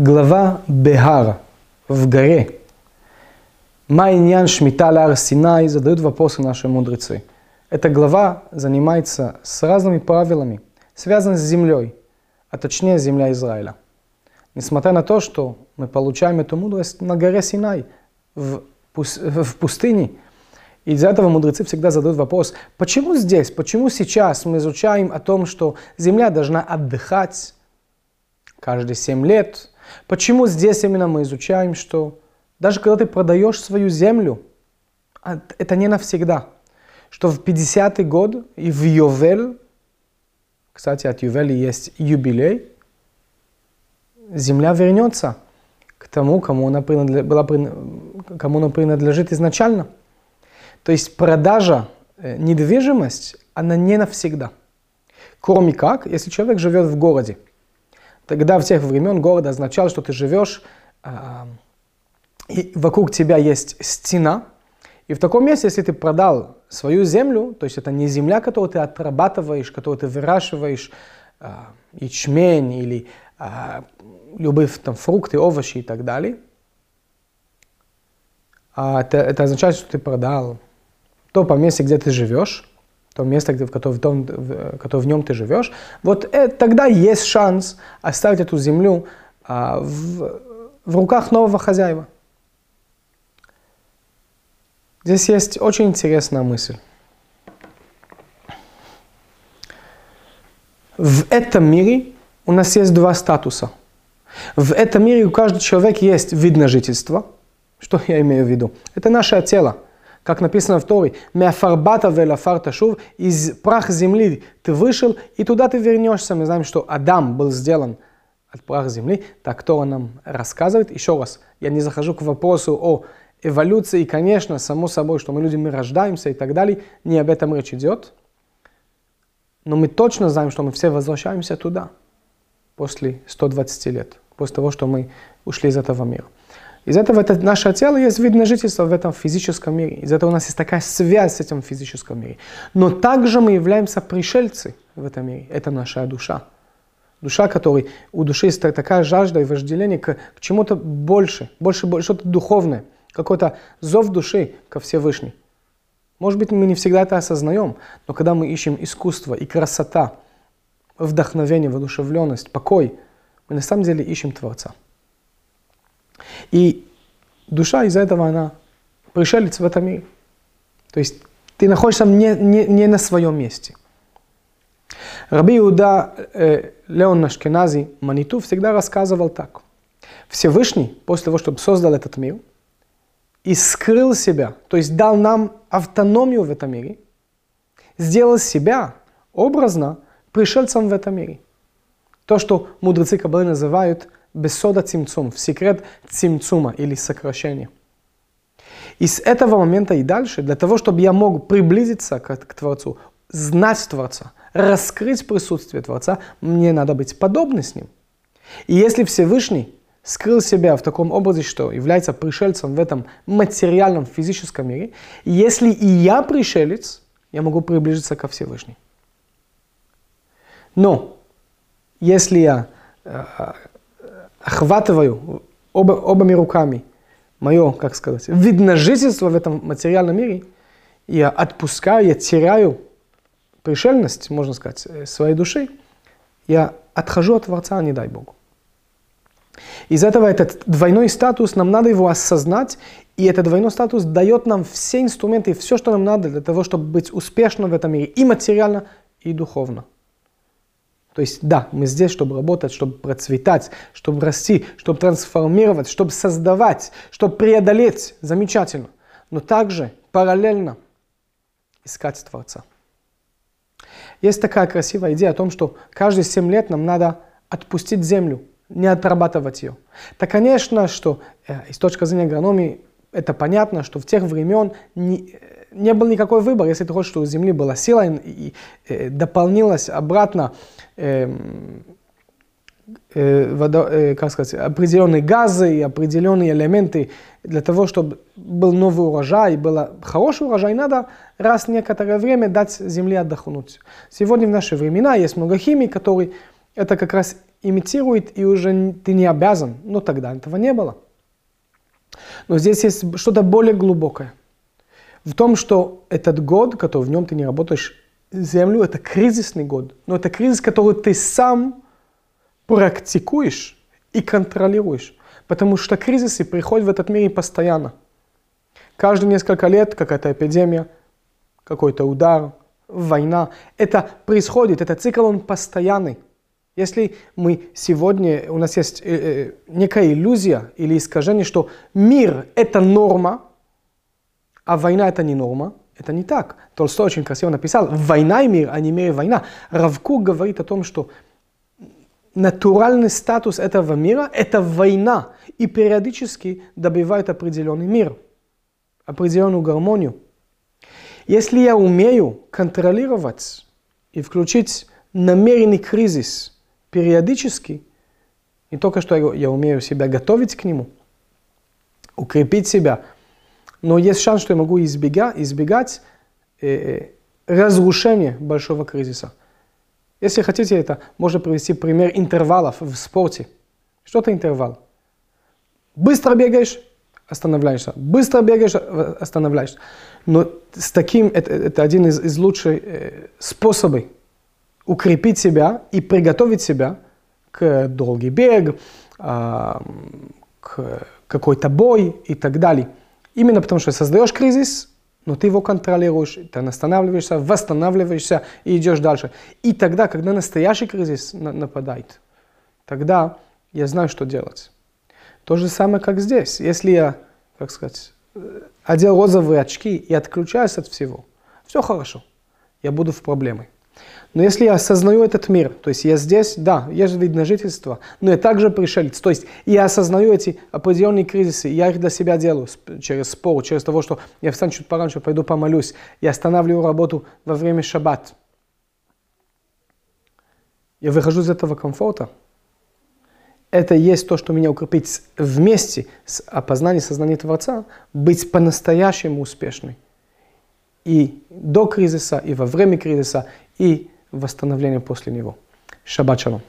Глава Бехара в горе. Майньян Шмита Лар Синай задают вопросы наши мудрецы. Эта глава занимается с разными правилами, связанными с землей, а точнее земля Израиля. Несмотря на то, что мы получаем эту мудрость на горе Синай, в, в пустыне, и из-за этого мудрецы всегда задают вопрос, почему здесь, почему сейчас мы изучаем о том, что земля должна отдыхать каждые семь лет, Почему здесь именно мы изучаем, что даже когда ты продаешь свою землю, а, это не навсегда. Что в 50-й год и в Йовель, кстати, от Ювели есть юбилей, земля вернется к тому, кому она, принадлеж... была... кому она принадлежит изначально. То есть продажа, э, недвижимость, она не навсегда. Кроме как, если человек живет в городе – Тогда в тех времен город означал, что ты живешь, а, и вокруг тебя есть стена. И в таком месте, если ты продал свою землю, то есть это не земля, которую ты отрабатываешь, которую ты выращиваешь, а, ячмень или а, любые там, фрукты, овощи и так далее, это, это означает, что ты продал то по месте, где ты живешь, то место, в котором, в, том, в, которое в нем ты живешь, вот э, тогда есть шанс оставить эту землю а, в, в руках нового хозяина. Здесь есть очень интересная мысль. В этом мире у нас есть два статуса. В этом мире у каждого человека есть вид на жительство. Что я имею в виду? Это наше тело – как написано в Торе, «Мяфарбата велафар ташув» из праха земли ты вышел, и туда ты вернешься. Мы знаем, что Адам был сделан от праха земли. Так Тора нам рассказывает. Еще раз, я не захожу к вопросу о эволюции, и, конечно, само собой, что мы люди, мы рождаемся и так далее. Не об этом речь идет. Но мы точно знаем, что мы все возвращаемся туда после 120 лет, после того, что мы ушли из этого мира. Из этого это, наше тело есть вид жительство в этом физическом мире. Из этого у нас есть такая связь с этим физическим миром. Но также мы являемся пришельцы в этом мире. Это наша душа. Душа, которой у души есть такая жажда и вожделение к, к чему-то больше, больше, больше что-то духовное, какой-то зов души ко Всевышней. Может быть, мы не всегда это осознаем, но когда мы ищем искусство и красота, вдохновение, воодушевленность, покой, мы на самом деле ищем Творца. И душа из-за этого, она пришелец в этом мире. То есть ты находишься не, не, не на своем месте. Раби Иуда э, Леон Нашкенази Маниту всегда рассказывал так. Всевышний, после того, чтобы создал этот мир, и скрыл себя, то есть дал нам автономию в этом мире, сделал себя образно пришельцем в этом мире. То, что мудрецы Кабалы называют бесода цимцум, в секрет цимцума или сокращения. И с этого момента и дальше, для того, чтобы я мог приблизиться к, к Творцу, знать Творца, раскрыть присутствие Творца, мне надо быть подобным с Ним. И если Всевышний скрыл себя в таком образе, что является пришельцем в этом материальном физическом мире, если и я пришелец, я могу приблизиться ко Всевышнему. Но если я э, охватываю оба, обами руками мое, как сказать, видно жительство в этом материальном мире, я отпускаю, я теряю пришельность, можно сказать, э, своей души, я отхожу от Творца, не дай Богу. Из этого этот двойной статус, нам надо его осознать, и этот двойной статус дает нам все инструменты все, что нам надо для того, чтобы быть успешным в этом мире, и материально, и духовно. То есть, да, мы здесь, чтобы работать, чтобы процветать, чтобы расти, чтобы трансформировать, чтобы создавать, чтобы преодолеть. Замечательно. Но также параллельно искать Творца. Есть такая красивая идея о том, что каждые 7 лет нам надо отпустить землю, не отрабатывать ее. Так, конечно, что э, с точки зрения агрономии это понятно, что в тех времен не, не был никакой выбор. Если ты хочешь, чтобы у земли была сила и, и, и дополнилась обратно э, э, водо, э, как сказать, определенные газы и определенные элементы для того, чтобы был новый урожай, был хороший урожай, надо раз в некоторое время дать земле отдохнуть. Сегодня в наши времена есть много химии, которые это как раз имитирует, и уже ты не обязан. Но тогда этого не было. Но здесь есть что-то более глубокое. В том, что этот год, который в нем ты не работаешь землю, это кризисный год. Но это кризис, который ты сам практикуешь и контролируешь. Потому что кризисы приходят в этот мир постоянно. Каждые несколько лет какая-то эпидемия, какой-то удар, война. Это происходит, это цикл, он постоянный. Если мы сегодня, у нас есть э, э, некая иллюзия или искажение, что мир – это норма, а война – это не норма, это не так. Толстой очень красиво написал, война и мир, а не мир и война. Равкук говорит о том, что натуральный статус этого мира – это война, и периодически добивает определенный мир, определенную гармонию. Если я умею контролировать и включить намеренный кризис периодически, не только что я, умею себя готовить к нему, укрепить себя, но есть шанс, что я могу избегать, избегать э, разрушения большого кризиса. Если хотите это, можно привести пример интервалов в спорте. Что это интервал? Быстро бегаешь, останавливаешься. Быстро бегаешь, останавливаешься. Но с таким, это, это один из, из лучших э, способов укрепить себя и приготовить себя к долгий бег, э, к какой-то бой и так далее. Именно потому что создаешь кризис, но ты его контролируешь, ты останавливаешься, восстанавливаешься и идешь дальше. И тогда, когда настоящий кризис нападает, тогда я знаю, что делать. То же самое, как здесь. Если я, как сказать, одел розовые очки и отключаюсь от всего, все хорошо, я буду в проблеме. Но если я осознаю этот мир, то есть я здесь, да, есть вид на жительство, но я также пришелец. То есть я осознаю эти определенные кризисы, я их для себя делаю через спор, через того, что я встану чуть пораньше, пойду помолюсь, я останавливаю работу во время шаббат. Я выхожу из этого комфорта. Это есть то, что меня укрепит вместе с опознанием сознания Творца, быть по-настоящему успешной. И до кризиса, и во время кризиса, и восстановление после него. Шаббат шалом.